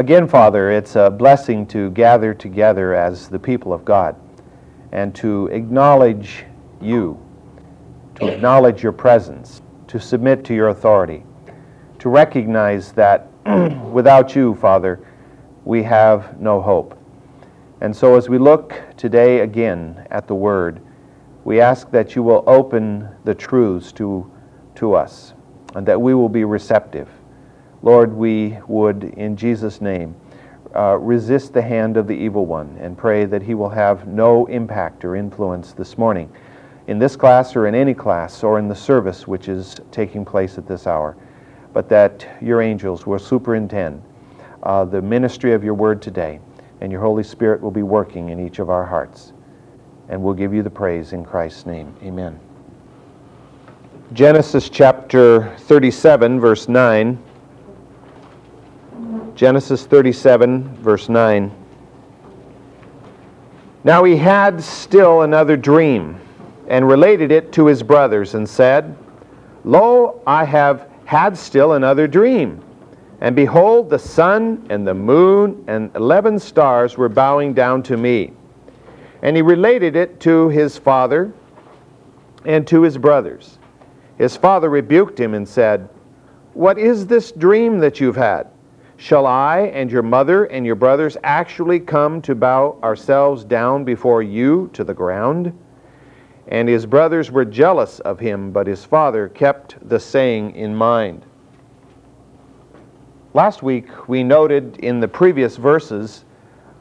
Again, Father, it's a blessing to gather together as the people of God and to acknowledge you, to acknowledge your presence, to submit to your authority, to recognize that without you, Father, we have no hope. And so as we look today again at the Word, we ask that you will open the truths to, to us and that we will be receptive. Lord, we would, in Jesus' name, uh, resist the hand of the evil one and pray that he will have no impact or influence this morning in this class or in any class or in the service which is taking place at this hour, but that your angels will superintend uh, the ministry of your word today, and your Holy Spirit will be working in each of our hearts. And we'll give you the praise in Christ's name. Amen. Genesis chapter 37, verse 9. Genesis 37, verse 9. Now he had still another dream, and related it to his brothers, and said, Lo, I have had still another dream. And behold, the sun and the moon and eleven stars were bowing down to me. And he related it to his father and to his brothers. His father rebuked him and said, What is this dream that you've had? Shall I and your mother and your brothers actually come to bow ourselves down before you to the ground? And his brothers were jealous of him, but his father kept the saying in mind. Last week we noted in the previous verses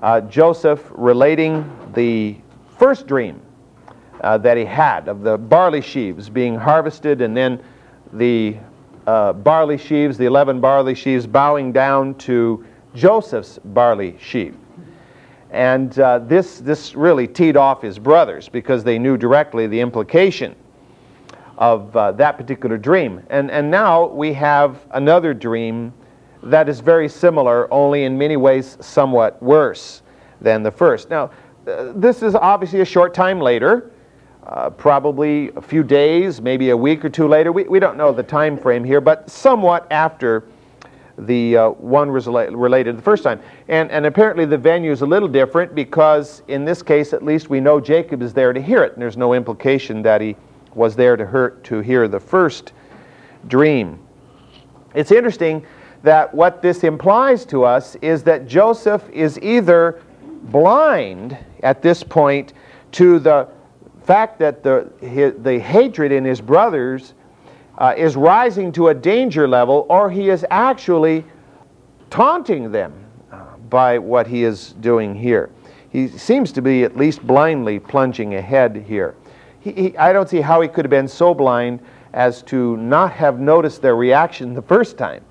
uh, Joseph relating the first dream uh, that he had of the barley sheaves being harvested and then the uh, barley sheaves, the 11 barley sheaves, bowing down to Joseph's barley sheaf. And uh, this, this really teed off his brothers because they knew directly the implication of uh, that particular dream. And, and now we have another dream that is very similar, only in many ways somewhat worse than the first. Now, uh, this is obviously a short time later uh, probably a few days, maybe a week or two later. We, we don't know the time frame here, but somewhat after the uh, one was related the first time. And, and apparently the venue is a little different because in this case, at least, we know Jacob is there to hear it, and there's no implication that he was there to, hurt, to hear the first dream. It's interesting that what this implies to us is that Joseph is either blind at this point to the fact that the, his, the hatred in his brothers uh, is rising to a danger level, or he is actually taunting them uh, by what he is doing here. He seems to be at least blindly plunging ahead here. He, he, I don't see how he could have been so blind as to not have noticed their reaction the first time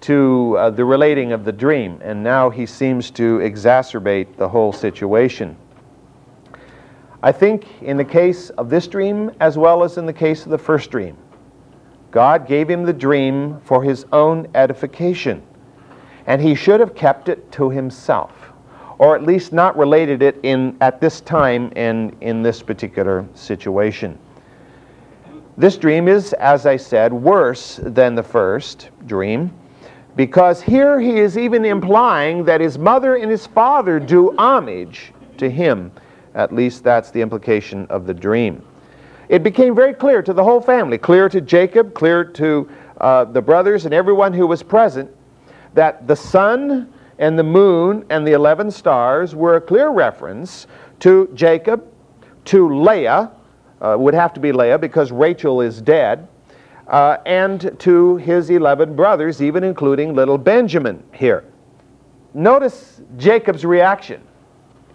to uh, the relating of the dream, and now he seems to exacerbate the whole situation. I think in the case of this dream, as well as in the case of the first dream, God gave him the dream for his own edification, and he should have kept it to himself, or at least not related it in, at this time and in this particular situation. This dream is, as I said, worse than the first dream because here he is even implying that his mother and his father do homage to him at least that's the implication of the dream. It became very clear to the whole family, clear to Jacob, clear to uh, the brothers and everyone who was present, that the sun and the moon and the 11 stars were a clear reference to Jacob, to Leah, uh, would have to be Leah because Rachel is dead, uh, and to his 11 brothers, even including little Benjamin here. Notice Jacob's reaction.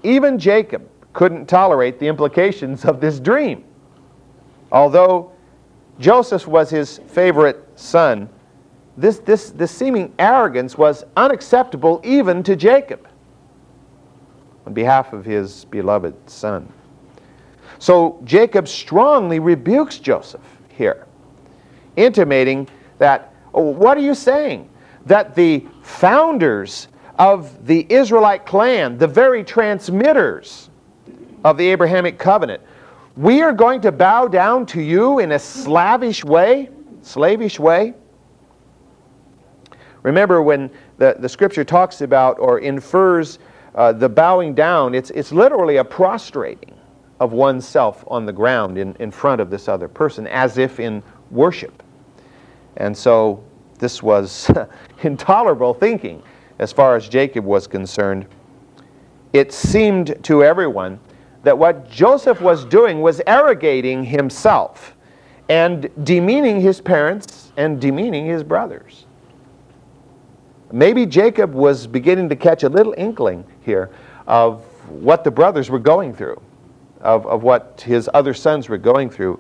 Even Jacob, couldn't tolerate the implications of this dream. Although Joseph was his favorite son, this, this, this seeming arrogance was unacceptable even to Jacob on behalf of his beloved son. So Jacob strongly rebukes Joseph here, intimating that, oh, what are you saying? That the founders of the Israelite clan, the very transmitters of the Abrahamic covenant. We are going to bow down to you in a slavish way, slavish way. Remember when the, the scripture talks about or infers uh, the bowing down, it's, it's literally a prostrating of oneself on the ground in, in front of this other person, as if in worship. And so this was intolerable thinking as far as Jacob was concerned. It seemed to everyone that what Joseph was doing was arrogating himself and demeaning his parents and demeaning his brothers. Maybe Jacob was beginning to catch a little inkling here of what the brothers were going through of, of what his other sons were going through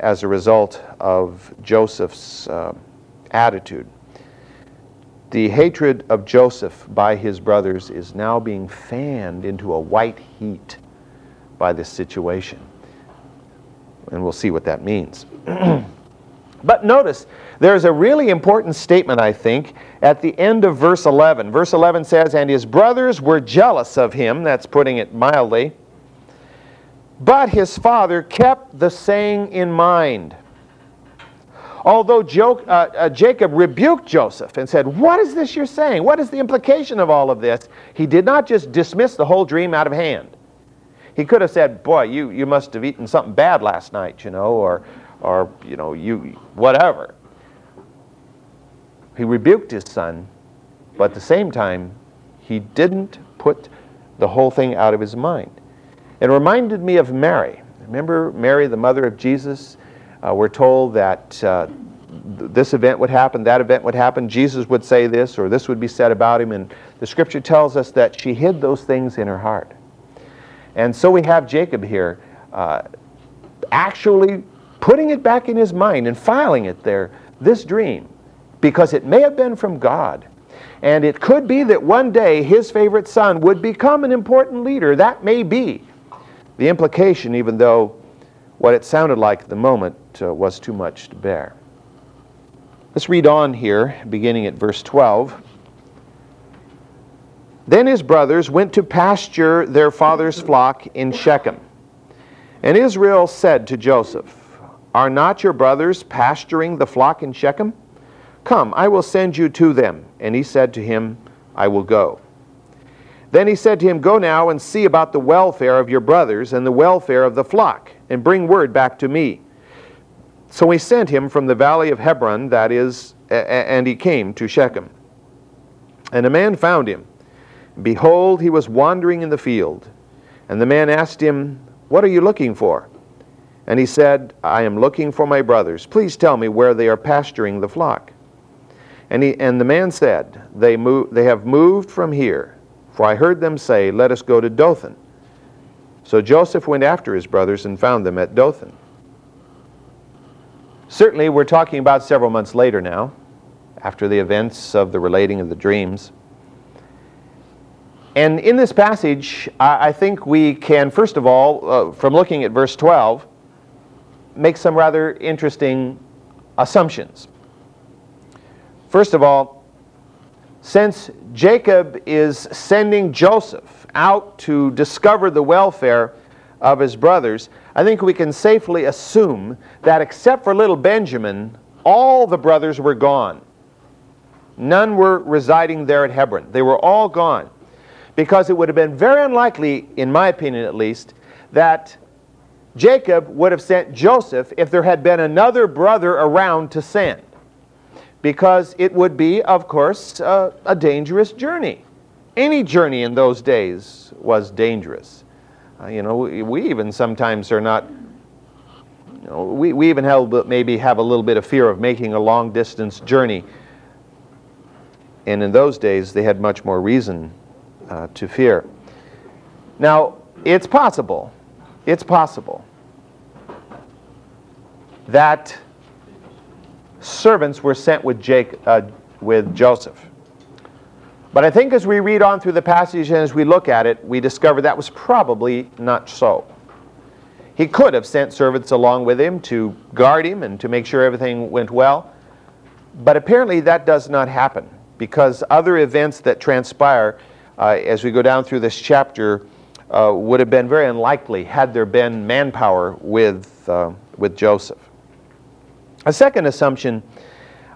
as a result of Joseph's uh, attitude. The hatred of Joseph by his brothers is now being fanned into a white heat by this situation. And we'll see what that means. but notice, there's a really important statement, I think, at the end of verse 11. Verse 11 says, And his brothers were jealous of him, that's putting it mildly, but his father kept the saying in mind. Although jo- uh, uh, Jacob rebuked Joseph and said, What is this you're saying? What is the implication of all of this? He did not just dismiss the whole dream out of hand. He could have said, Boy, you, you must have eaten something bad last night, you know, or, or you know, you, whatever. He rebuked his son, but at the same time, he didn't put the whole thing out of his mind. It reminded me of Mary. Remember Mary, the mother of Jesus? Uh, we're told that uh, th- this event would happen, that event would happen, Jesus would say this, or this would be said about him, and the scripture tells us that she hid those things in her heart. And so we have Jacob here uh, actually putting it back in his mind and filing it there, this dream, because it may have been from God. And it could be that one day his favorite son would become an important leader. That may be the implication, even though what it sounded like at the moment uh, was too much to bear. Let's read on here, beginning at verse 12. Then his brothers went to pasture their father's flock in Shechem. And Israel said to Joseph, Are not your brothers pasturing the flock in Shechem? Come, I will send you to them. And he said to him, I will go. Then he said to him, Go now and see about the welfare of your brothers and the welfare of the flock, and bring word back to me. So he sent him from the valley of Hebron, that is, and he came to Shechem. And a man found him. Behold, he was wandering in the field. And the man asked him, What are you looking for? And he said, I am looking for my brothers. Please tell me where they are pasturing the flock. And, he, and the man said, they, move, they have moved from here for I heard them say, Let us go to Dothan. So Joseph went after his brothers and found them at Dothan. Certainly, we're talking about several months later now, after the events of the relating of the dreams. And in this passage, I think we can, first of all, uh, from looking at verse 12, make some rather interesting assumptions. First of all, since Jacob is sending Joseph out to discover the welfare of his brothers, I think we can safely assume that except for little Benjamin, all the brothers were gone. None were residing there at Hebron. They were all gone. Because it would have been very unlikely, in my opinion at least, that Jacob would have sent Joseph if there had been another brother around to send because it would be, of course, a dangerous journey. Any journey in those days was dangerous. Uh, you know, we, we, even sometimes are not, you know, we, we even have, maybe have a little bit of fear of making a long distance journey. And in those days, they had much more reason uh, to fear. Now, it's possible, it's possible that servants were sent with, Jake, uh, with Joseph. But I think as we read on through the passage and as we look at it, we discover that was probably not so. He could have sent servants along with him to guard him and to make sure everything went well. But apparently that does not happen because other events that transpire as we go down through this chapter uh, would have been very unlikely had there been manpower with, uh, with Joseph. A second assumption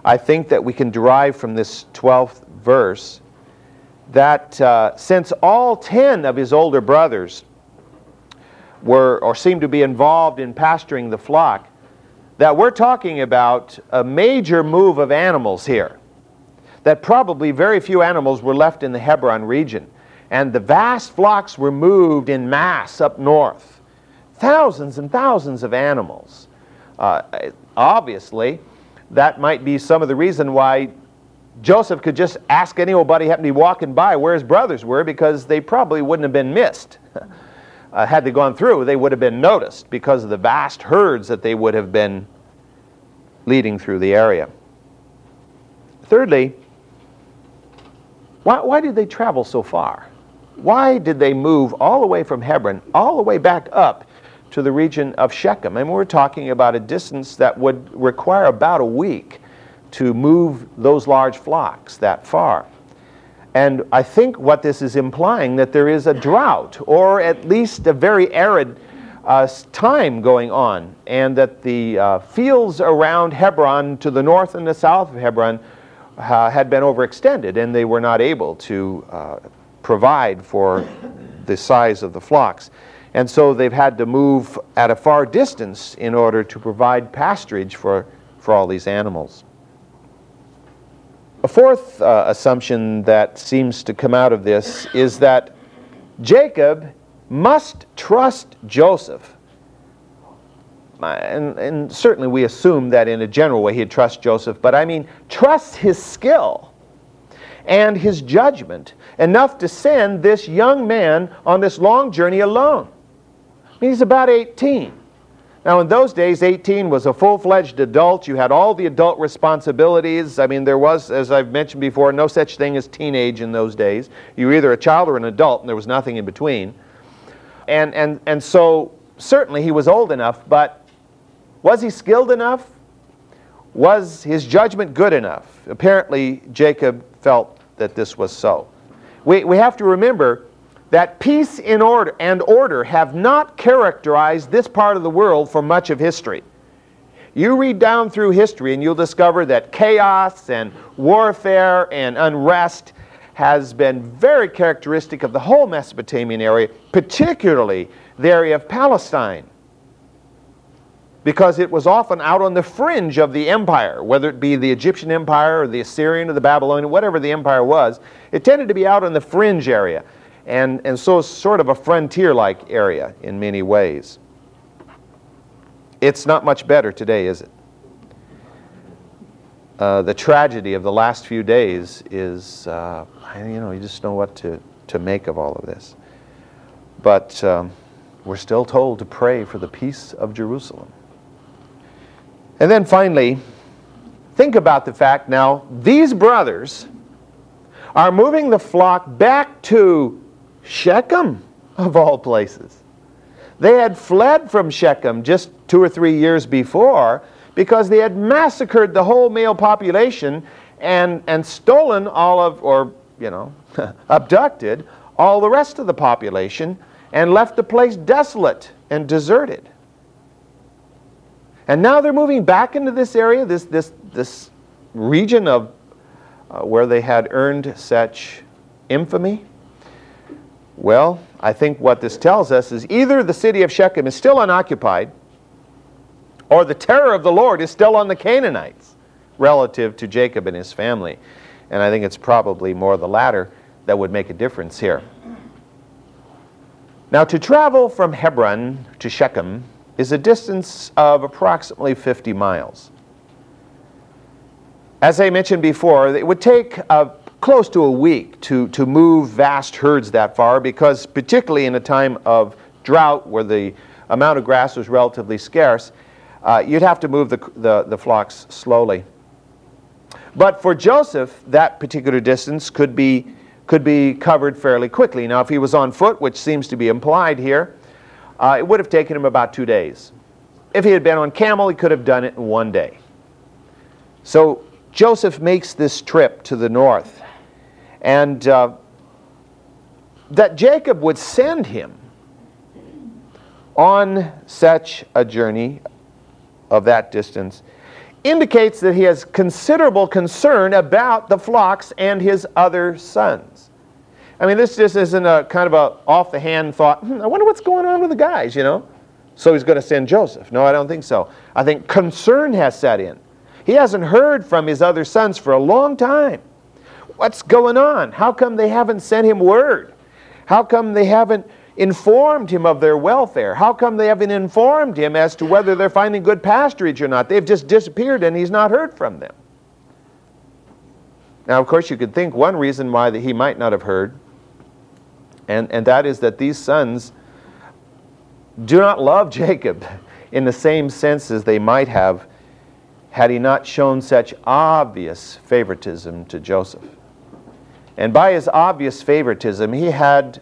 I think that we can derive from this 12th verse that uh, since all 10 of his older brothers were or seemed to be involved in pasturing the flock, that we're talking about a major move of animals here. That probably very few animals were left in the Hebron region. And the vast flocks were moved in mass up north. Thousands and thousands of animals. Uh, obviously, that might be some of the reason why Joseph could just ask anybody who happened to be walking by where his brothers were because they probably wouldn't have been missed. uh, had they gone through, they would have been noticed because of the vast herds that they would have been leading through the area. Thirdly, why, why did they travel so far? Why did they move all the way from Hebron, all the way back up to the region of Shechem? And we're talking about a distance that would require about a week to move those large flocks that far. And I think what this is implying that there is a drought, or at least a very arid uh, time going on, and that the uh, fields around Hebron to the north and the south of Hebron uh, had been overextended, and they were not able to uh, provide for the size of the flocks. And so they've had to move at a far distance in order to provide pasturage for, for all these animals. A fourth uh, assumption that seems to come out of this is that Jacob must trust Joseph. And, and certainly we assume that in a general way he'd trust Joseph, but I mean, trust his skill and his judgment enough to send this young man on this long journey alone. I mean, he's about 18. Now, in those days, 18 was a full fledged adult. You had all the adult responsibilities. I mean, there was, as I've mentioned before, no such thing as teenage in those days. You were either a child or an adult, and there was nothing in between. And, and, and so, certainly, he was old enough, but was he skilled enough? Was his judgment good enough? Apparently, Jacob felt that this was so. We, we have to remember that peace in order and order have not characterized this part of the world for much of history. You read down through history and you'll discover that chaos and warfare and unrest has been very characteristic of the whole Mesopotamian area, particularly the area of Palestine. Because it was often out on the fringe of the empire, whether it be the Egyptian empire or the Assyrian or the Babylonian, whatever the empire was, it tended to be out on the fringe area and, and so sort of a frontier like area in many ways. It's not much better today, is it? Uh, the tragedy of the last few days is, uh, you know, you just know what to, to make of all of this. But um, we're still told to pray for the peace of Jerusalem. And then finally, think about the fact now, these brothers are moving the flock back to Shechem, of all places. They had fled from Shechem just two or three years before because they had massacred the whole male population and, and stolen all of, or, you know, abducted all the rest of the population and left the place desolate and deserted. And now they're moving back into this area, this, this, this region of uh, where they had earned such infamy. Well, I think what this tells us is either the city of Shechem is still unoccupied, or the terror of the Lord is still on the Canaanites relative to Jacob and his family. And I think it's probably more the latter that would make a difference here. Now, to travel from Hebron to Shechem is a distance of approximately 50 miles. As I mentioned before, it would take a close to a week to, to move vast herds that far because, particularly in a time of drought where the amount of grass was relatively scarce, uh, you'd have to move the, the, the flocks slowly. But for Joseph, that particular distance could be, could be covered fairly quickly. Now, if he was on foot, which seems to be implied here, uh, it would have taken him about two days. If he had been on camel, he could have done it in one day. So Joseph makes this trip to the north. And uh, that Jacob would send him on such a journey of that distance indicates that he has considerable concern about the flocks and his other sons. I mean, this just isn't a kind of a off the hand thought, hmm, I wonder what's going on with the guys, you know? So he's going to send Joseph. No, I don't think so. I think concern has set in. He hasn't heard from his other sons for a long time. What's going on? How come they haven't sent him word? How come they haven't informed him of their welfare? How come they haven't informed him as to whether they're finding good pasturage or not? They've just disappeared and he's not heard from them. Now, of course, you could think one reason why that he might not have heard, and, and that is that these sons do not love Jacob in the same sense as they might have had he not shown such obvious favoritism to Joseph. And by his obvious favoritism, he had,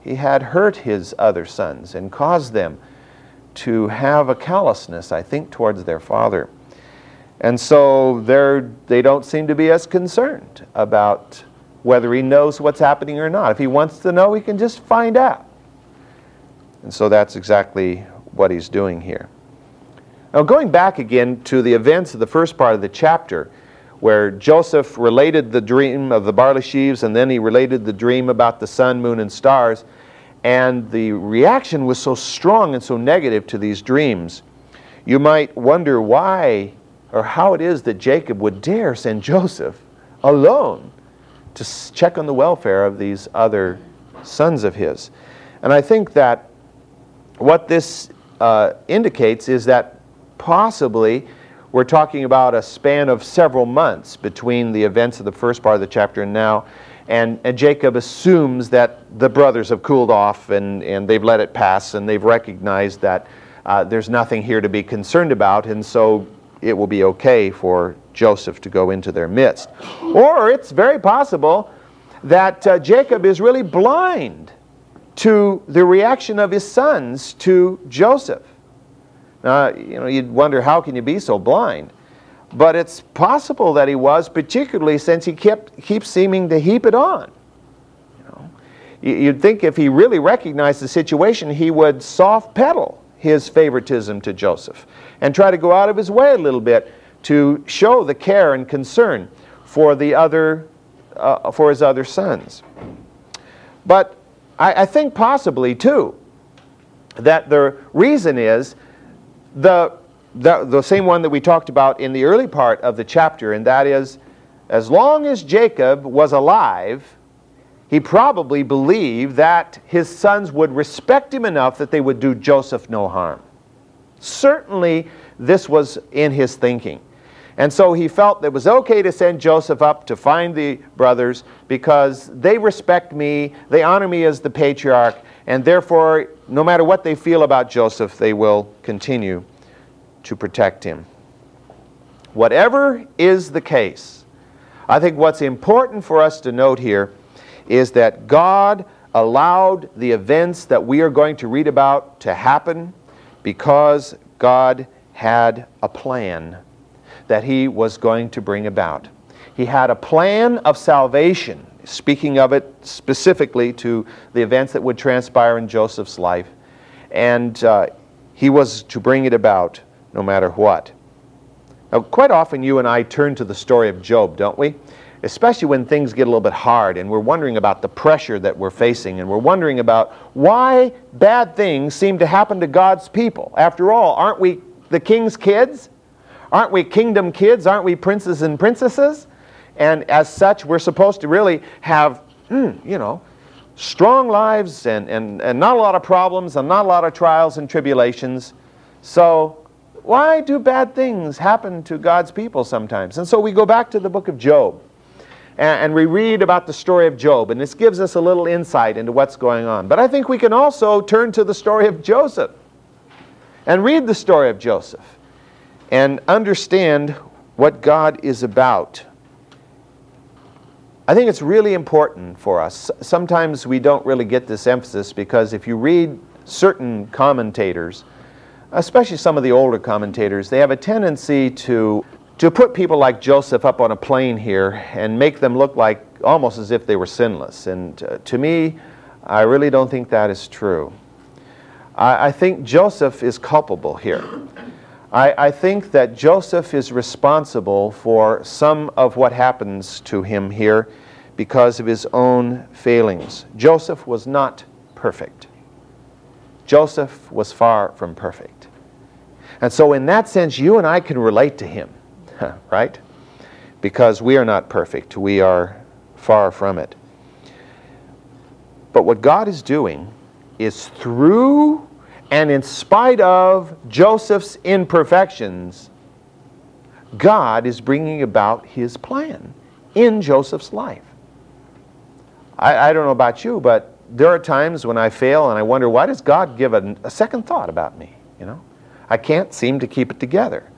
he had hurt his other sons and caused them to have a callousness, I think, towards their father. And so they're, they don't seem to be as concerned about whether he knows what's happening or not. If he wants to know, he can just find out. And so that's exactly what he's doing here. Now, going back again to the events of the first part of the chapter, where Joseph related the dream of the barley sheaves and then he related the dream about the sun, moon, and stars, and the reaction was so strong and so negative to these dreams, you might wonder why or how it is that Jacob would dare send Joseph alone to check on the welfare of these other sons of his. And I think that what this uh, indicates is that possibly we're talking about a span of several months between the events of the first part of the chapter and now. And, and Jacob assumes that the brothers have cooled off and, and they've let it pass and they've recognized that uh, there's nothing here to be concerned about. And so it will be okay for Joseph to go into their midst. Or it's very possible that uh, Jacob is really blind to the reaction of his sons to Joseph. Now, you know, you'd wonder how can you be so blind? But it's possible that he was, particularly since he kept keeps seeming to heap it on. You know, you'd think if he really recognized the situation, he would soft pedal his favoritism to Joseph and try to go out of his way a little bit to show the care and concern for the other uh, for his other sons. But I, I think possibly too that the reason is the, the, the same one that we talked about in the early part of the chapter, and that is as long as Jacob was alive, he probably believed that his sons would respect him enough that they would do Joseph no harm. Certainly, this was in his thinking. And so he felt that it was okay to send Joseph up to find the brothers because they respect me, they honor me as the patriarch, and therefore, no matter what they feel about Joseph, they will continue to protect him. Whatever is the case, I think what's important for us to note here is that God allowed the events that we are going to read about to happen because God had a plan that He was going to bring about. He had a plan of salvation, speaking of it specifically to the events that would transpire in Joseph's life, and uh, He was to bring it about no matter what. Now, quite often you and I turn to the story of Job, don't we? Especially when things get a little bit hard and we're wondering about the pressure that we're facing and we're wondering about why bad things seem to happen to God's people. After all, aren't we the king's kids? Aren't we kingdom kids? Aren't we princes and princesses? And as such, we're supposed to really have, mm, you know, strong lives and, and, and not a lot of problems and not a lot of trials and tribulations. So, why do bad things happen to God's people sometimes? And so we go back to the book of Job and we read about the story of Job, and this gives us a little insight into what's going on. But I think we can also turn to the story of Joseph and read the story of Joseph and understand what God is about. I think it's really important for us. Sometimes we don't really get this emphasis because if you read certain commentators, especially some of the older commentators, they have a tendency to to put people like Joseph up on a plane here and make them look like almost as if they were sinless. And uh, to me, I really don't think that is true. I, I think Joseph is culpable here. I, I, think that Joseph is responsible for some of what happens to him here because of his own failings. Joseph was not perfect. Joseph was far from perfect. And so, in that sense, you and I can relate to him, right? Because we are not perfect, we are far from it. But what God is doing is through and in spite of Joseph's imperfections, God is bringing about his plan in Joseph's life. I, I, don't know about you, but there are times when I fail and I wonder, why does God give a, a second thought about me? You know, I can't seem to keep it together.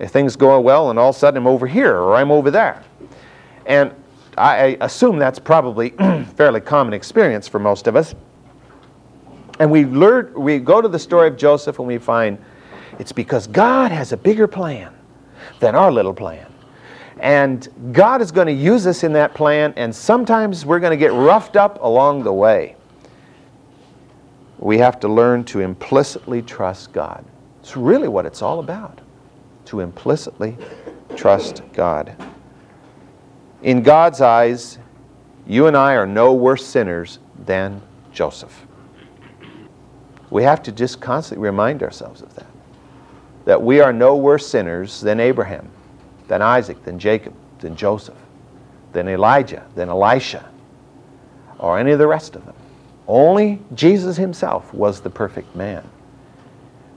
If things go well and all of a sudden I'm over here or I'm over there. And I assume that's probably fairly common experience for most of us. And we learn, we go to the story of Joseph and we find it's because God has a bigger plan than our little plan. And God is going to use us in that plan, and sometimes we're going to get roughed up along the way. We have to learn to implicitly trust God. It's really what it's all about to implicitly trust God. In God's eyes, you and I are no worse sinners than Joseph. We have to just constantly remind ourselves of that. That we are no worse sinners than Abraham, than Isaac, than Jacob, than Joseph, than Elijah, than Elisha, or any of the rest of them. Only Jesus himself was the perfect man.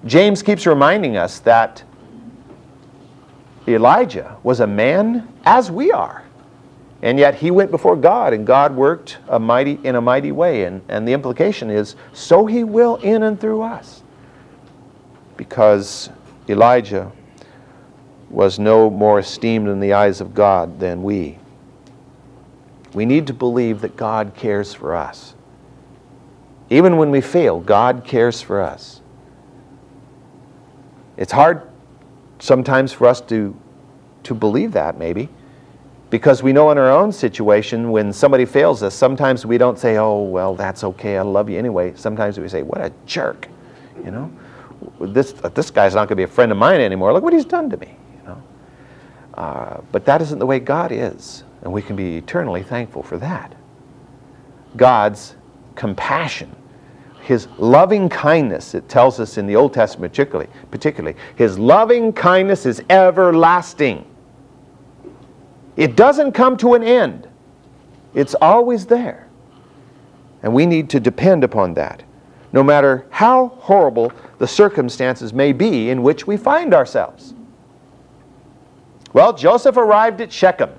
James keeps reminding us that Elijah was a man as we are. And yet he went before God, and God worked a mighty, in a mighty way. And, and the implication is, so he will in and through us. Because Elijah was no more esteemed in the eyes of God than we. We need to believe that God cares for us. Even when we fail, God cares for us. It's hard sometimes for us to, to believe that, maybe. Because we know in our own situation, when somebody fails us, sometimes we don't say, oh, well, that's okay, I love you anyway. Sometimes we say, what a jerk, you know? This, this guy's not going to be a friend of mine anymore. Look what he's done to me, you know? Uh, but that isn't the way God is, and we can be eternally thankful for that. God's compassion, his loving kindness, it tells us in the Old Testament particularly, particularly his loving kindness is everlasting. It doesn't come to an end, it's always there. And we need to depend upon that, no matter how horrible the circumstances may be in which we find ourselves. Well, Joseph arrived at Shechem.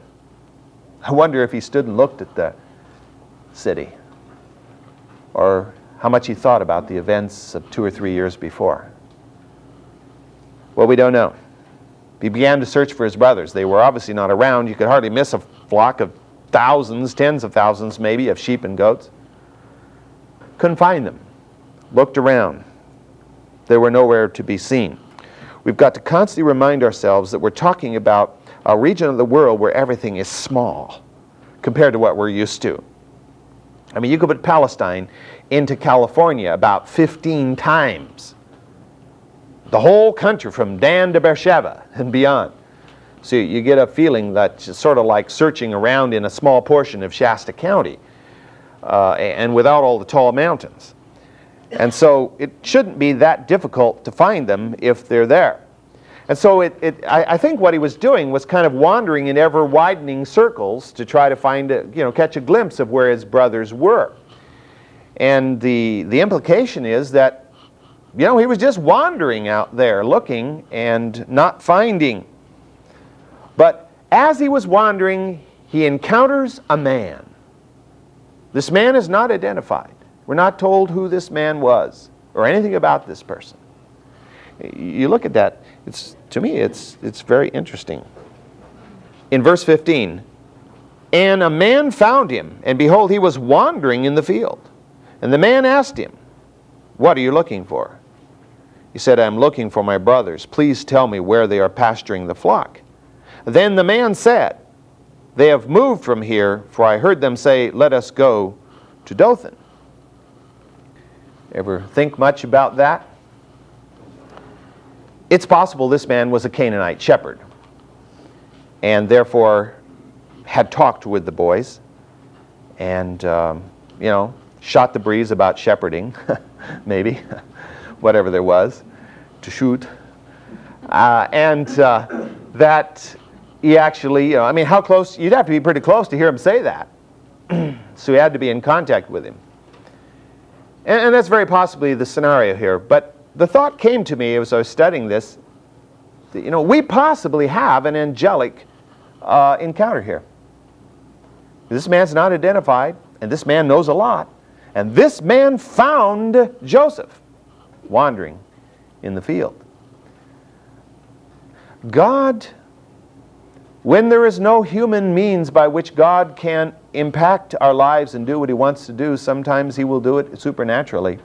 I wonder if he stood and looked at the city or how much he thought about the events of two or three years before. Well, we don't know. He began to search for his brothers. They were obviously not around. You could hardly miss a flock of thousands, tens of thousands maybe, of sheep and goats. Couldn't find them. Looked around. They were nowhere to be seen. We've got to constantly remind ourselves that we're talking about a region of the world where everything is small compared to what we're used to. I mean, you could put Palestine into California about 15 times the whole country from Dan to Beersheba and beyond. So you get a feeling that's sort of like searching around in a small portion of Shasta County uh, and without all the tall mountains. And so it shouldn't be that difficult to find them if they're there. And so it, it, I, I, think what he was doing was kind of wandering in ever widening circles to try to find, a, you know, catch a glimpse of where his brothers were. And the, the implication is that you know, he was just wandering out there looking and not finding. But as he was wandering, he encounters a man. This man is not identified. We're not told who this man was or anything about this person. You look at that, it's, to me, it's, it's very interesting. In verse 15, and a man found him, and behold, he was wandering in the field. And the man asked him, What are you looking for? He said, I'm looking for my brothers. Please tell me where they are pasturing the flock. Then the man said, They have moved from here, for I heard them say, Let us go to Dothan. Ever think much about that? It's possible this man was a Canaanite shepherd and therefore had talked with the boys. and, um, you know, shot the breeze about shepherding, maybe, whatever there was to shoot. Uh, and uh, that he actually, you know, I mean, how close, you'd have to be pretty close to hear him say that. so he had to be in contact with him. And, and, that's very possibly the scenario here. But the thought came to me as I was studying this, that, you know, we possibly have an angelic uh, encounter here. This man's not identified, and this man knows a lot. And this man found Joseph wandering in the field. God, when there is no human means by which God can impact our lives and do what He wants to do, sometimes He will do it supernaturally.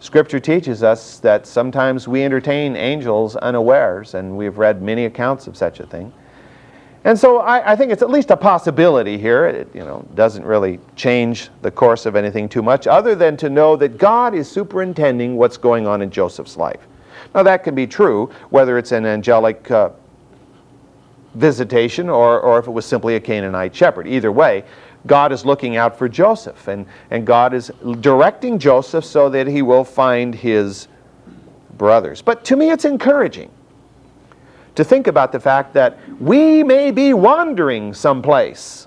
Scripture teaches us that sometimes we entertain angels unawares, and we've read many accounts of such a thing. And so I, I, think it's at least a possibility here. It you know, doesn't really change the course of anything too much, other than to know that God is superintending what's going on in Joseph's life. Now, that can be true, whether it's an angelic uh, visitation or, or if it was simply a Canaanite shepherd. Either way, God is looking out for Joseph, and, and God is directing Joseph so that he will find his brothers. But to me, it's encouraging to think about the fact that we may be wandering someplace.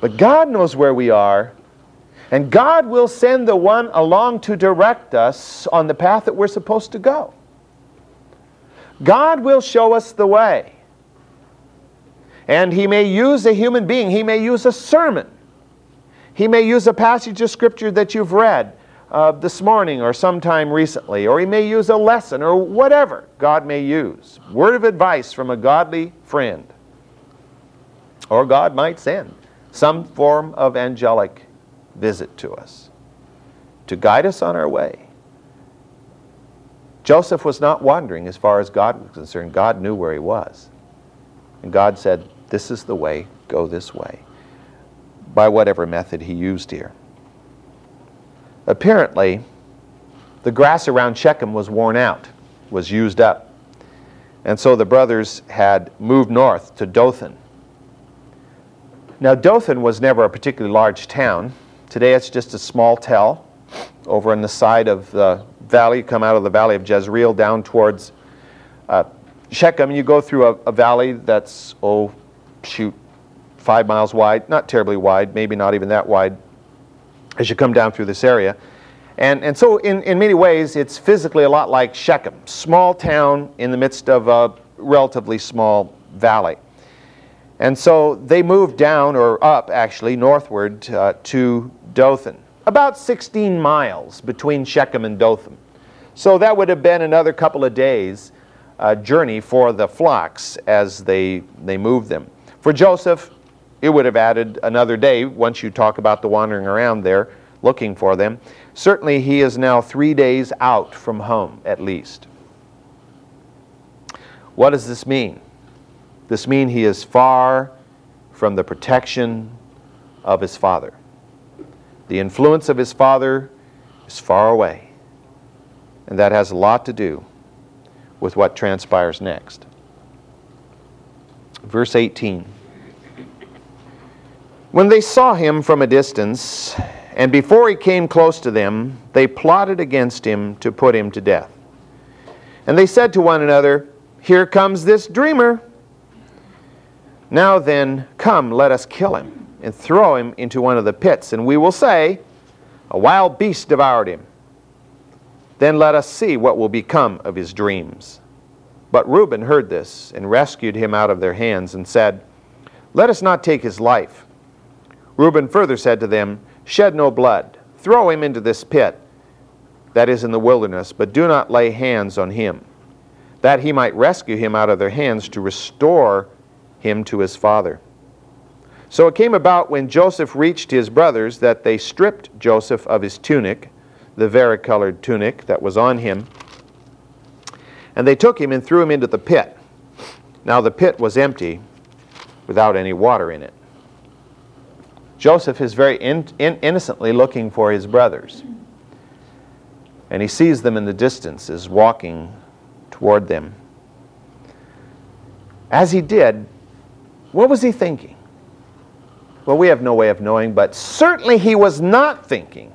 But God knows where we are, and God will send the one along to direct us on the path that we're supposed to go. God will show us the way. And He may use a human being, He may use a sermon, He may use a passage of Scripture that you've read uh, this morning or sometime recently, or he may use a lesson or whatever God may use. Word of advice from a godly friend. Or God might send some form of angelic visit to us to guide us on our way. Joseph was not wandering as far as God was concerned. God knew where he was. And God said, This is the way, go this way, by whatever method he used here. Apparently, the grass around Shechem was worn out, was used up. And so the brothers had moved north to Dothan. Now, Dothan was never a particularly large town. Today it's just a small tell over on the side of the valley. You come out of the valley of Jezreel down towards uh, Shechem. You go through a, a valley that's, oh, shoot, five miles wide. Not terribly wide, maybe not even that wide as you come down through this area. And, and so, in, in many ways, it's physically a lot like Shechem, small town in the midst of a relatively small valley. And so they moved down, or up actually, northward uh, to Dothan, about 16 miles between Shechem and Dothan. So that would have been another couple of days' uh, journey for the flocks as they, they moved them. For Joseph, it would have added another day once you talk about the wandering around there looking for them. Certainly, he is now three days out from home, at least. What does this mean? This means he is far from the protection of his father. The influence of his father is far away. And that has a lot to do with what transpires next. Verse 18. When they saw him from a distance, and before he came close to them, they plotted against him to put him to death. And they said to one another, Here comes this dreamer. Now then, come, let us kill him, and throw him into one of the pits, and we will say, A wild beast devoured him. Then let us see what will become of his dreams. But Reuben heard this, and rescued him out of their hands, and said, Let us not take his life Reuben further said to them, Shed no blood, throw him into this pit that is in the wilderness, but do not lay hands on him, that he might rescue him out of their hands to restore him to his father. So it came about when Joseph reached his brothers that they stripped Joseph of his tunic, the varicolored tunic that was on him, and they took him and threw him into the pit. Now the pit was empty, without any water in it. Joseph is very in, in, innocently looking for his brothers. And he sees them in the distance, is walking toward them. As he did, what was he thinking? Well, we have no way of knowing, but certainly he was not thinking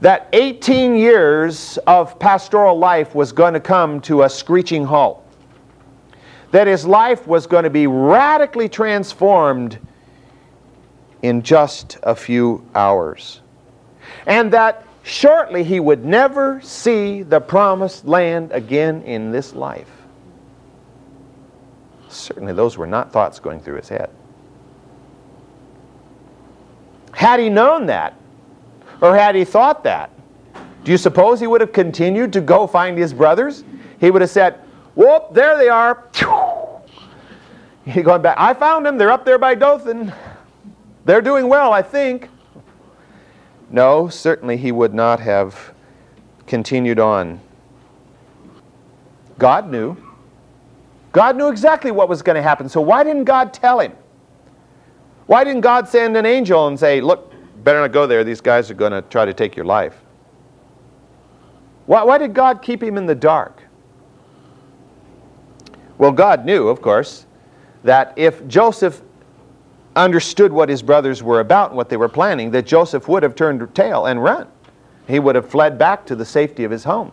that 18 years of pastoral life was going to come to a screeching halt. That his life was going to be radically transformed in just a few hours. And that shortly he would never see the promised land again in this life. Certainly, those were not thoughts going through his head. Had he known that, or had he thought that, do you suppose he would have continued to go find his brothers? He would have said, Whoop, there they are. He going back. I found them. They're up there by Dothan. They're doing well, I think. No, certainly he would not have continued on. God knew. God knew exactly what was going to happen. So why didn't God tell him? Why didn't God send an angel and say, Look, better not go there. These guys are going to try to take your life. Why, why did God keep him in the dark? Well, God knew, of course, that if Joseph understood what his brothers were about and what they were planning, that Joseph would have turned tail and run. He would have fled back to the safety of his home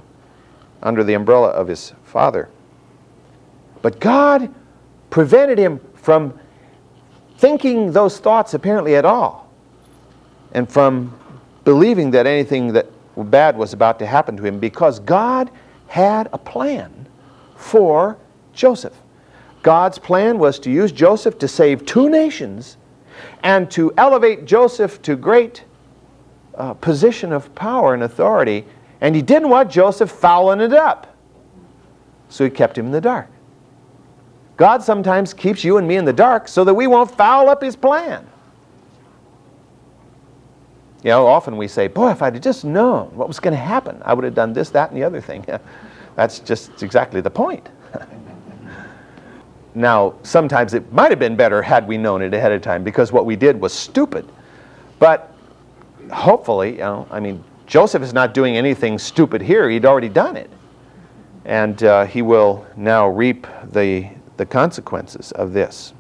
under the umbrella of his father. But God prevented him from thinking those thoughts apparently at all and from believing that anything that bad was about to happen to him because God had a plan for Joseph. God's plan was to use Joseph to save two nations and to elevate Joseph to great uh, position of power and authority. And he didn't want Joseph fouling it up. So he kept him in the dark. God sometimes keeps you and me in the dark so that we won't foul up his plan. You know, often we say, boy, if I'd just known what was going to happen, I would have done this, that, and the other thing. That's just exactly the point. now, sometimes it might have been better had we known it ahead of time because what we did was stupid. But hopefully, you know, I mean, Joseph is not doing anything stupid here. He'd already done it. And uh, he will now reap the, the consequences of this.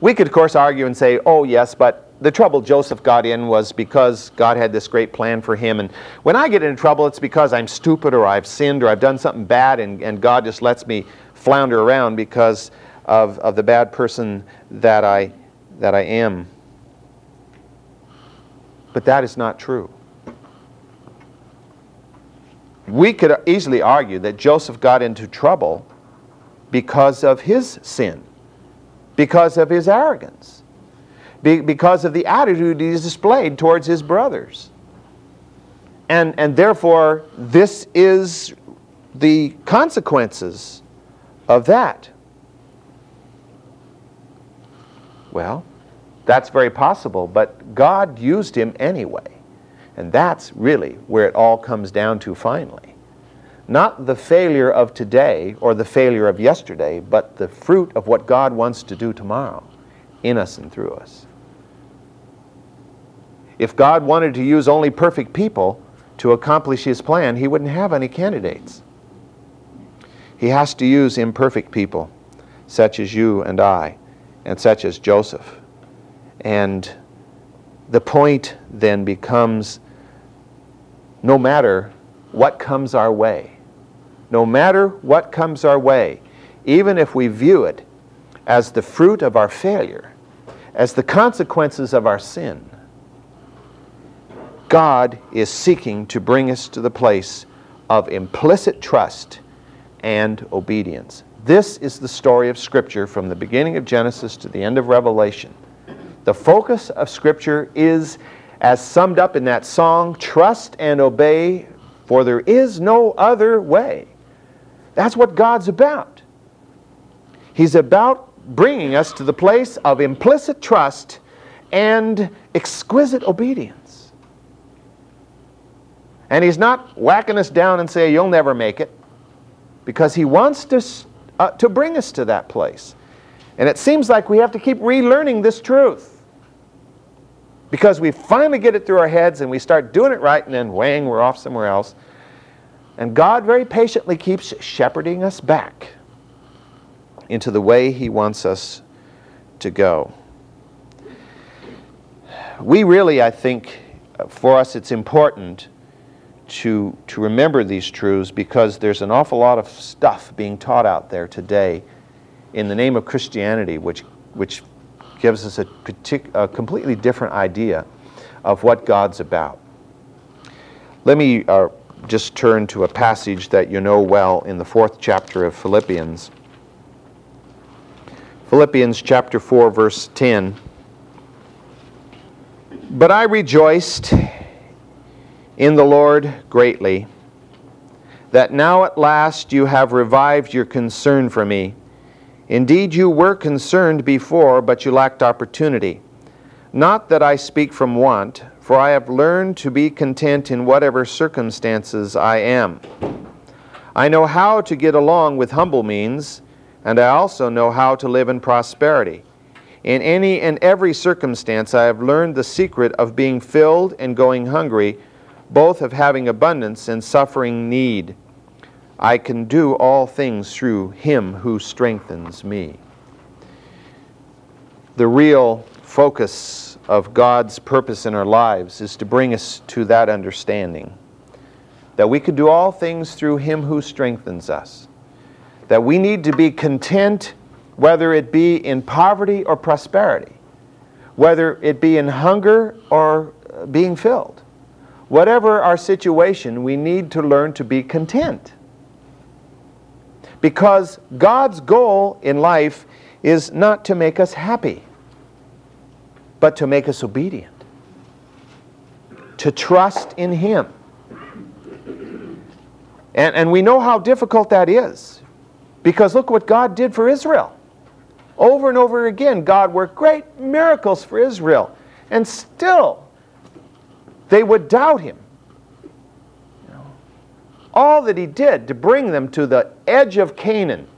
We could, of course, argue and say, oh, yes, but the trouble Joseph got in was because God had this great plan for him. And when I get into trouble, it's because I'm stupid or I've sinned or I've done something bad, and, and God just lets me flounder around because of, of the bad person that I, that I am. But that is not true. We could easily argue that Joseph got into trouble because of his sin, because of his arrogance because of the attitude he displayed towards his brothers. And, and therefore, this is the consequences of that. Well, that's very possible, but God used him anyway. And that's really where it all comes down to finally. Not the failure of today or the failure of yesterday, but the fruit of what God wants to do tomorrow in us and through us. If God wanted to use only perfect people to accomplish his plan, he wouldn't have any candidates. He has to use imperfect people, such as you and I, and such as Joseph. And the point then becomes no matter what comes our way, no matter what comes our way, even if we view it as the fruit of our failure, as the consequences of our sin, God is seeking to bring us to the place of implicit trust and obedience. This is the story of Scripture from the beginning of Genesis to the end of Revelation. The focus of Scripture is, as summed up in that song, trust and obey, for there is no other way. That's what God's about. He's about bringing us to the place of implicit trust and exquisite obedience. And he's not whacking us down and saying, You'll never make it, because he wants to, uh, to bring us to that place. And it seems like we have to keep relearning this truth. Because we finally get it through our heads and we start doing it right, and then whang, we're off somewhere else. And God very patiently keeps shepherding us back into the way He wants us to go. We really, I think, for us, it's important to, to remember these truths because there's an awful lot of stuff being taught out there today in the name of Christianity, which, which gives us a, partic- a completely different idea of what God's about. Let me uh, just turn to a passage that you know well in the fourth chapter of Philippians. Philippians chapter 4, verse 10. But I rejoiced in the Lord greatly that now at last you have revived your concern for me. Indeed, you were concerned before, but you lacked opportunity. Not that I speak from want, for I have learned to be content in whatever circumstances I am. I know how to get along with humble means, and I also know how to live in prosperity. In any and every circumstance, I have learned the secret of being filled and going hungry, both of having abundance and suffering need. I can do all things through him who strengthens me. The real focus of God's purpose in our lives is to bring us to that understanding that we can do all things through him who strengthens us. That we need to be content whether it be in poverty or prosperity, whether it be in hunger or uh, being filled. Whatever our situation, we need to learn to be content. Because God's goal in life is not to make us happy, but to make us obedient, to trust in Him. And, and we know how difficult that is. Because look what God did for Israel. Over and over again, God worked great miracles for Israel. And still, they would doubt Him all that he did to bring them to the edge of Canaan,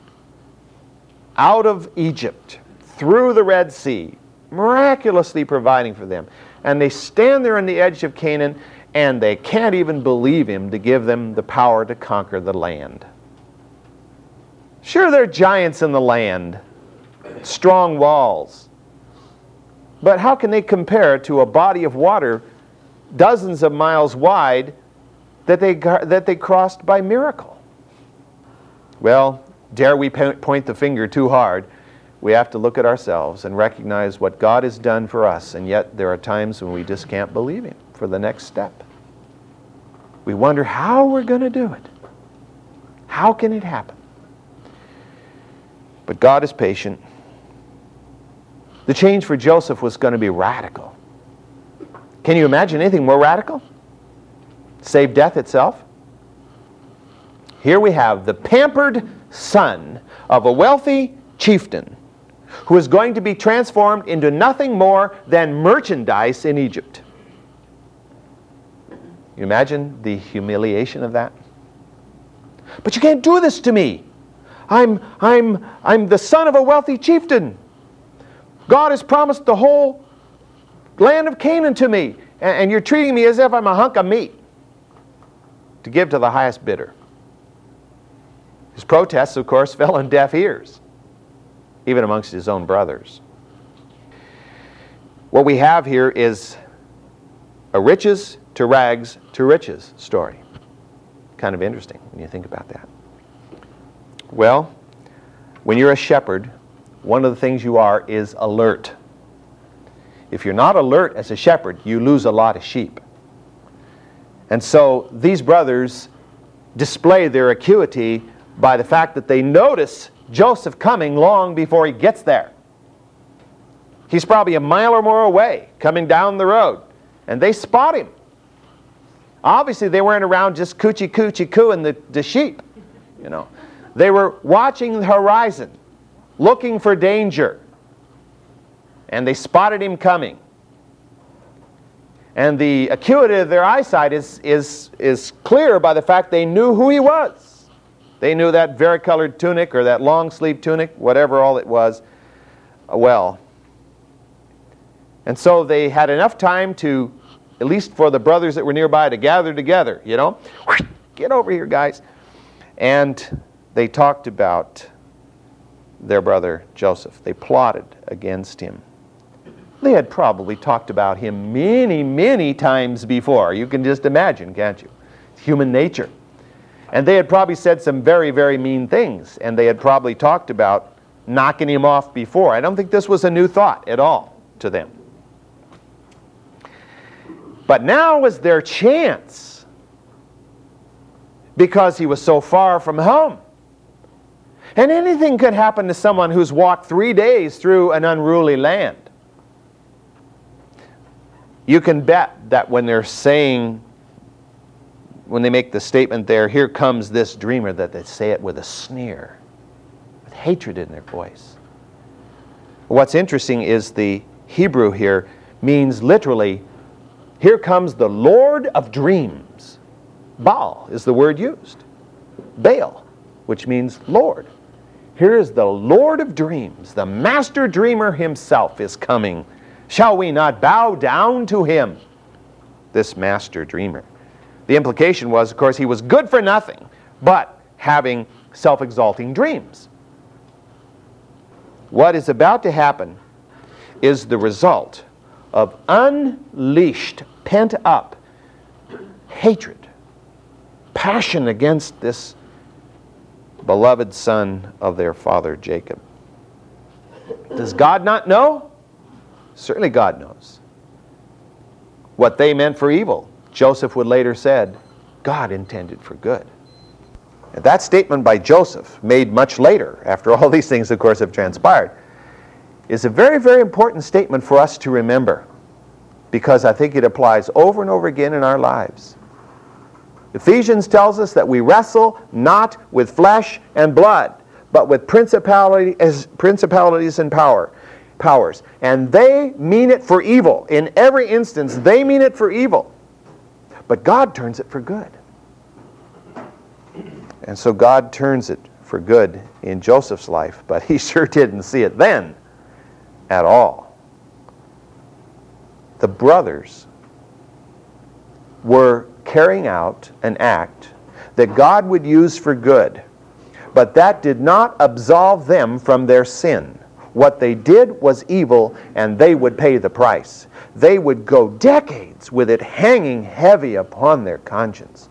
out of Egypt, through the Red Sea, miraculously providing for them. And they stand there on the edge of Canaan and they can't even believe him to give them the power to conquer the land. Sure, there are giants in the land, strong walls. But how can they compare to a body of water dozens of miles wide that they, that they crossed by miracle. Well, dare we point the finger too hard? We have to look at ourselves and recognize what God has done for us, and yet there are times when we just can't believe Him for the next step. We wonder how we're going to do it. How can it happen? But God is patient. The change for Joseph was going to be radical. Can you imagine anything more radical? save death itself? Here we have the pampered son of a wealthy chieftain who is going to be transformed into nothing more than merchandise in Egypt. You imagine the humiliation of that? But you can't do this to me. I'm, I'm, I'm the son of a wealthy chieftain. God has promised the whole land of Canaan to me, and, you're treating me as if I'm a hunk of meat to give to the highest bidder. His protests, of course, fell on deaf ears, even amongst his own brothers. What we have here is a riches to rags to riches story. Kind of interesting when you think about that. Well, when you're a shepherd, one of the things you are is alert. If you're not alert as a shepherd, you lose a lot of sheep. And so these brothers display their acuity by the fact that they notice Joseph coming long before he gets there. He's probably a mile or more away coming down the road, and they spot him. Obviously, they weren't around just coochie coochie cooing the, the sheep, you know. They were watching the horizon, looking for danger, and they spotted him coming. And the acuity of their eyesight is, is, is clear by the fact they knew who he was. They knew that varicolored tunic or that long sleeve tunic, whatever all it was, uh, well. And so they had enough time to, at least for the brothers that were nearby, to gather together, you know. Get over here, guys. And they talked about their brother Joseph. They plotted against him. They had probably talked about him many, many times before. You can just imagine, can't you? Human nature. And they had probably said some very, very mean things, and they had probably talked about knocking him off before. I don't think this was a new thought at all to them. But now was their chance because he was so far from home. And anything could happen to someone who's walked three days through an unruly land. You can bet that when they're saying, when they make the statement there, here comes this dreamer, that they say it with a sneer, with hatred in their voice. What's interesting is the Hebrew here means literally, here comes the Lord of dreams. Baal is the word used. Baal, which means Lord. Here is the Lord of dreams, the master dreamer himself is coming Shall we not bow down to him? This master dreamer. The implication was, of course, he was good for nothing but having self exalting dreams. What is about to happen is the result of unleashed, pent up hatred, passion against this beloved son of their father Jacob. Does God not know? Certainly God knows. What they meant for evil, Joseph would later said, God intended for good. And that statement by Joseph, made much later, after all these things, of course, have transpired, is a very, very important statement for us to remember because I think it applies over and over again in our lives. Ephesians tells us that we wrestle not with flesh and blood, but with principalities, principalities and power, powers. And they mean it for evil. In every instance, they mean it for evil. But God turns it for good. And so God turns it for good in Joseph's life, but he sure didn't see it then at all. The brothers were carrying out an act that God would use for good, but that did not absolve them from their sin. What they did was evil, and they would pay the price. They would go decades with it hanging heavy upon their conscience.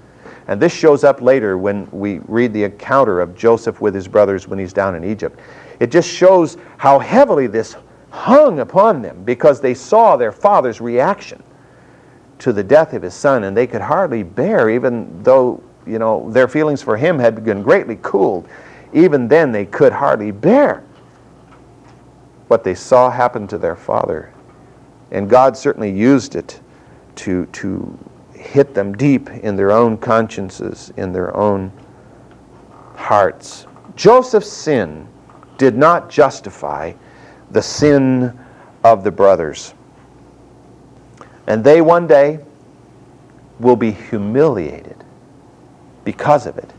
And this shows up later when we read the encounter of Joseph with his brothers when he's down in Egypt. It just shows how heavily this hung upon them because they saw their father's reaction to the death of his son, and they could hardly bear, even though you know their feelings for him had been greatly cooled. Even then, they could hardly bear what they saw happen to their father. And God certainly used it to, to hit them deep in their own consciences, in their own hearts. Joseph's sin did not justify the sin of the brothers. And they one day will be humiliated because of it.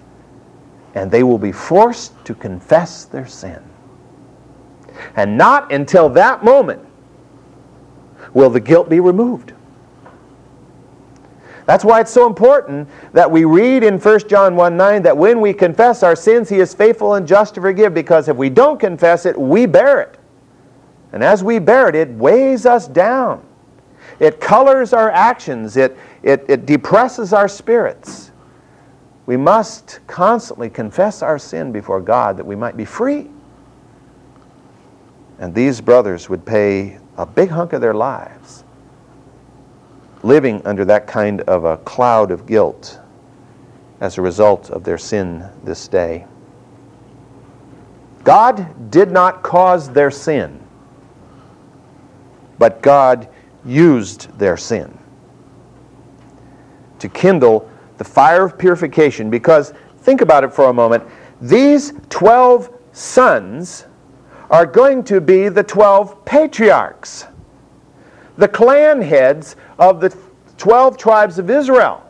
And they will be forced to confess their sin. And not until that moment will the guilt be removed. That's why it's so important that we read in 1 John 1 9 that when we confess our sins, He is faithful and just to forgive, because if we don't confess it, we bear it. And as we bear it, it weighs us down. It colors our actions, it, it, it depresses our spirits. We must constantly confess our sin before God that we might be free. And these brothers would pay a big hunk of their lives living under that kind of a cloud of guilt as a result of their sin this day. God did not cause their sin, but God used their sin to kindle the fire of purification because think about it for a moment. These 12 sons are going to be the 12 patriarchs, the clan heads of the 12 tribes of Israel.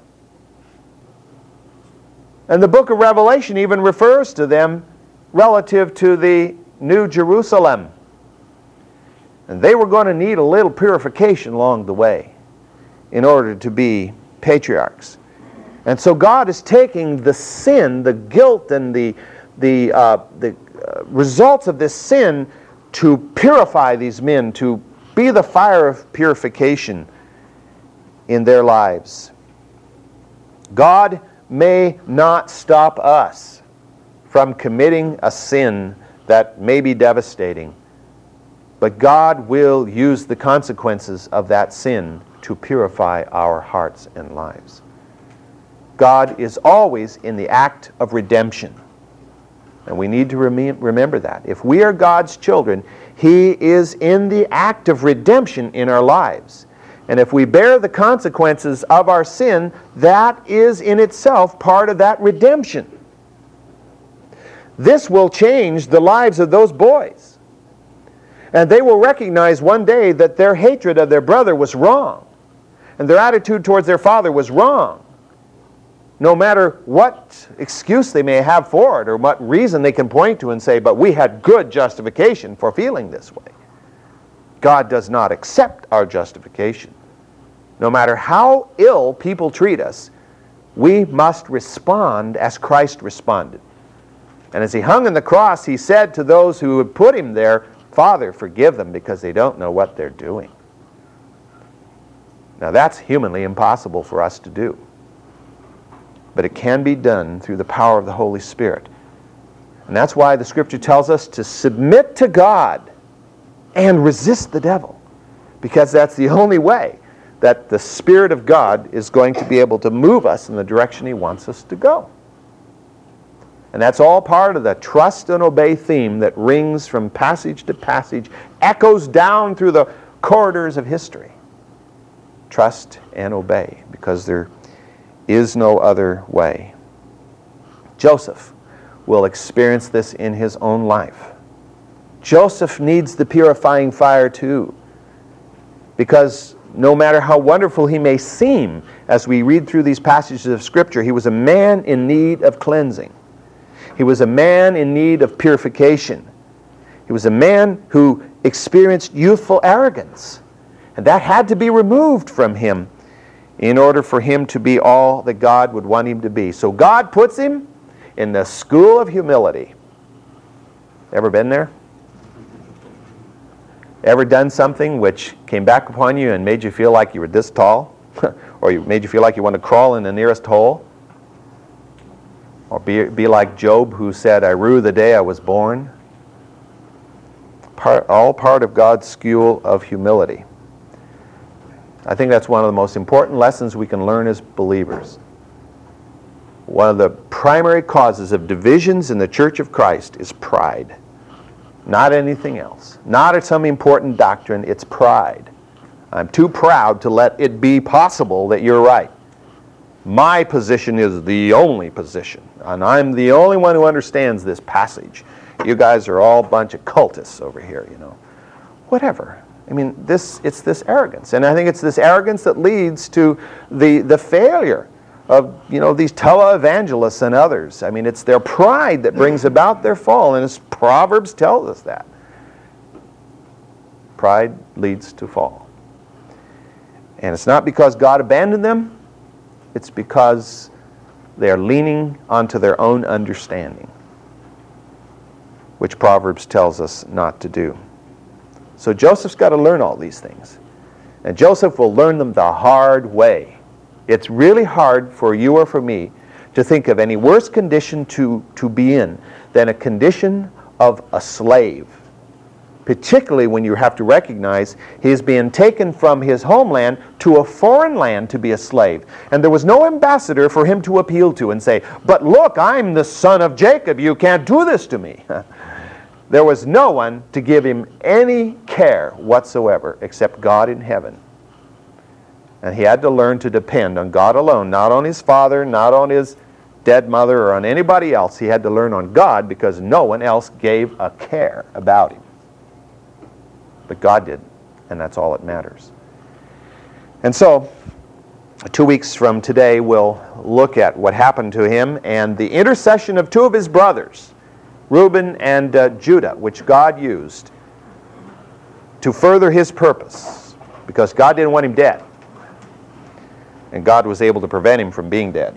And the book of Revelation even refers to them relative to the New Jerusalem. And they were going to need a little purification along the way in order to be patriarchs. And so God is taking the sin, the guilt, and the, the, uh, the results of this sin to purify these men, to be the fire of purification in their lives. God may not stop us from committing a sin that may be devastating, but God will use the consequences of that sin to purify our hearts and lives. God is always in the act of redemption. And we need to rem- remember that. If we are God's children, He is in the act of redemption in our lives. And if we bear the consequences of our sin, that is in itself part of that redemption. This will change the lives of those boys. And they will recognize one day that their hatred of their brother was wrong, and their attitude towards their father was wrong no matter what excuse they may have for it or what reason they can point to and say, but we had good justification for feeling this way. God does not accept our justification. No matter how ill people treat us, we must respond as Christ responded. And as he hung on the cross, he said to those who had put him there, Father, forgive them because they don't know what they're doing. Now that's humanly impossible for us to do but it can be done through the power of the Holy Spirit. And that's why the scripture tells us to submit to God and resist the devil, because that's the only way that the Spirit of God is going to be able to move us in the direction He wants us to go. And that's all part of the trust and obey theme that rings from passage to passage, echoes down through the corridors of history. Trust and obey, because there is no other way. Joseph will experience this in his own life. Joseph needs the purifying fire too, because no matter how wonderful he may seem as we read through these passages of Scripture, he was a man in need of cleansing. He was a man in need of purification. He was a man who experienced youthful arrogance, and that had to be removed from him in order for him to be all that God would want him to be. So God puts him in the school of humility. Ever been there? Ever done something which came back upon you and made you feel like you were this tall? or you made you feel like you wanted to crawl in the nearest hole? Or be, be like Job who said, I rue the day I was born? Part, all part of God's school of humility. I think that's one of the most important lessons we can learn as believers. One of the primary causes of divisions in the Church of Christ is pride, not anything else. Not some important doctrine, it's pride. I'm too proud to let it be possible that you're right. My position is the only position, and I'm the only one who understands this passage. You guys are all a bunch of cultists over here, you know. Whatever. I mean, this, it's this arrogance. And I think it's this arrogance that leads to the, the failure of you know, these televangelists and others. I mean, it's their pride that brings about their fall. And as Proverbs tells us that. Pride leads to fall. And it's not because God abandoned them, it's because they are leaning onto their own understanding, which Proverbs tells us not to do. So Joseph's got to learn all these things. And Joseph will learn them the hard way. It's really hard for you or for me to think of any worse condition to, to be in than a condition of a slave. Particularly when you have to recognize he's being taken from his homeland to a foreign land to be a slave. And there was no ambassador for him to appeal to and say, But look, I'm the son of Jacob. You can't do this to me. There was no one to give him any care whatsoever except God in heaven. And he had to learn to depend on God alone, not on his father, not on his dead mother, or on anybody else. He had to learn on God because no one else gave a care about him. But God did, and that's all that matters. And so, two weeks from today, we'll look at what happened to him and the intercession of two of his brothers Reuben and uh, Judah, which God used to further his purpose because God didn't want him dead. And God was able to prevent him from being dead.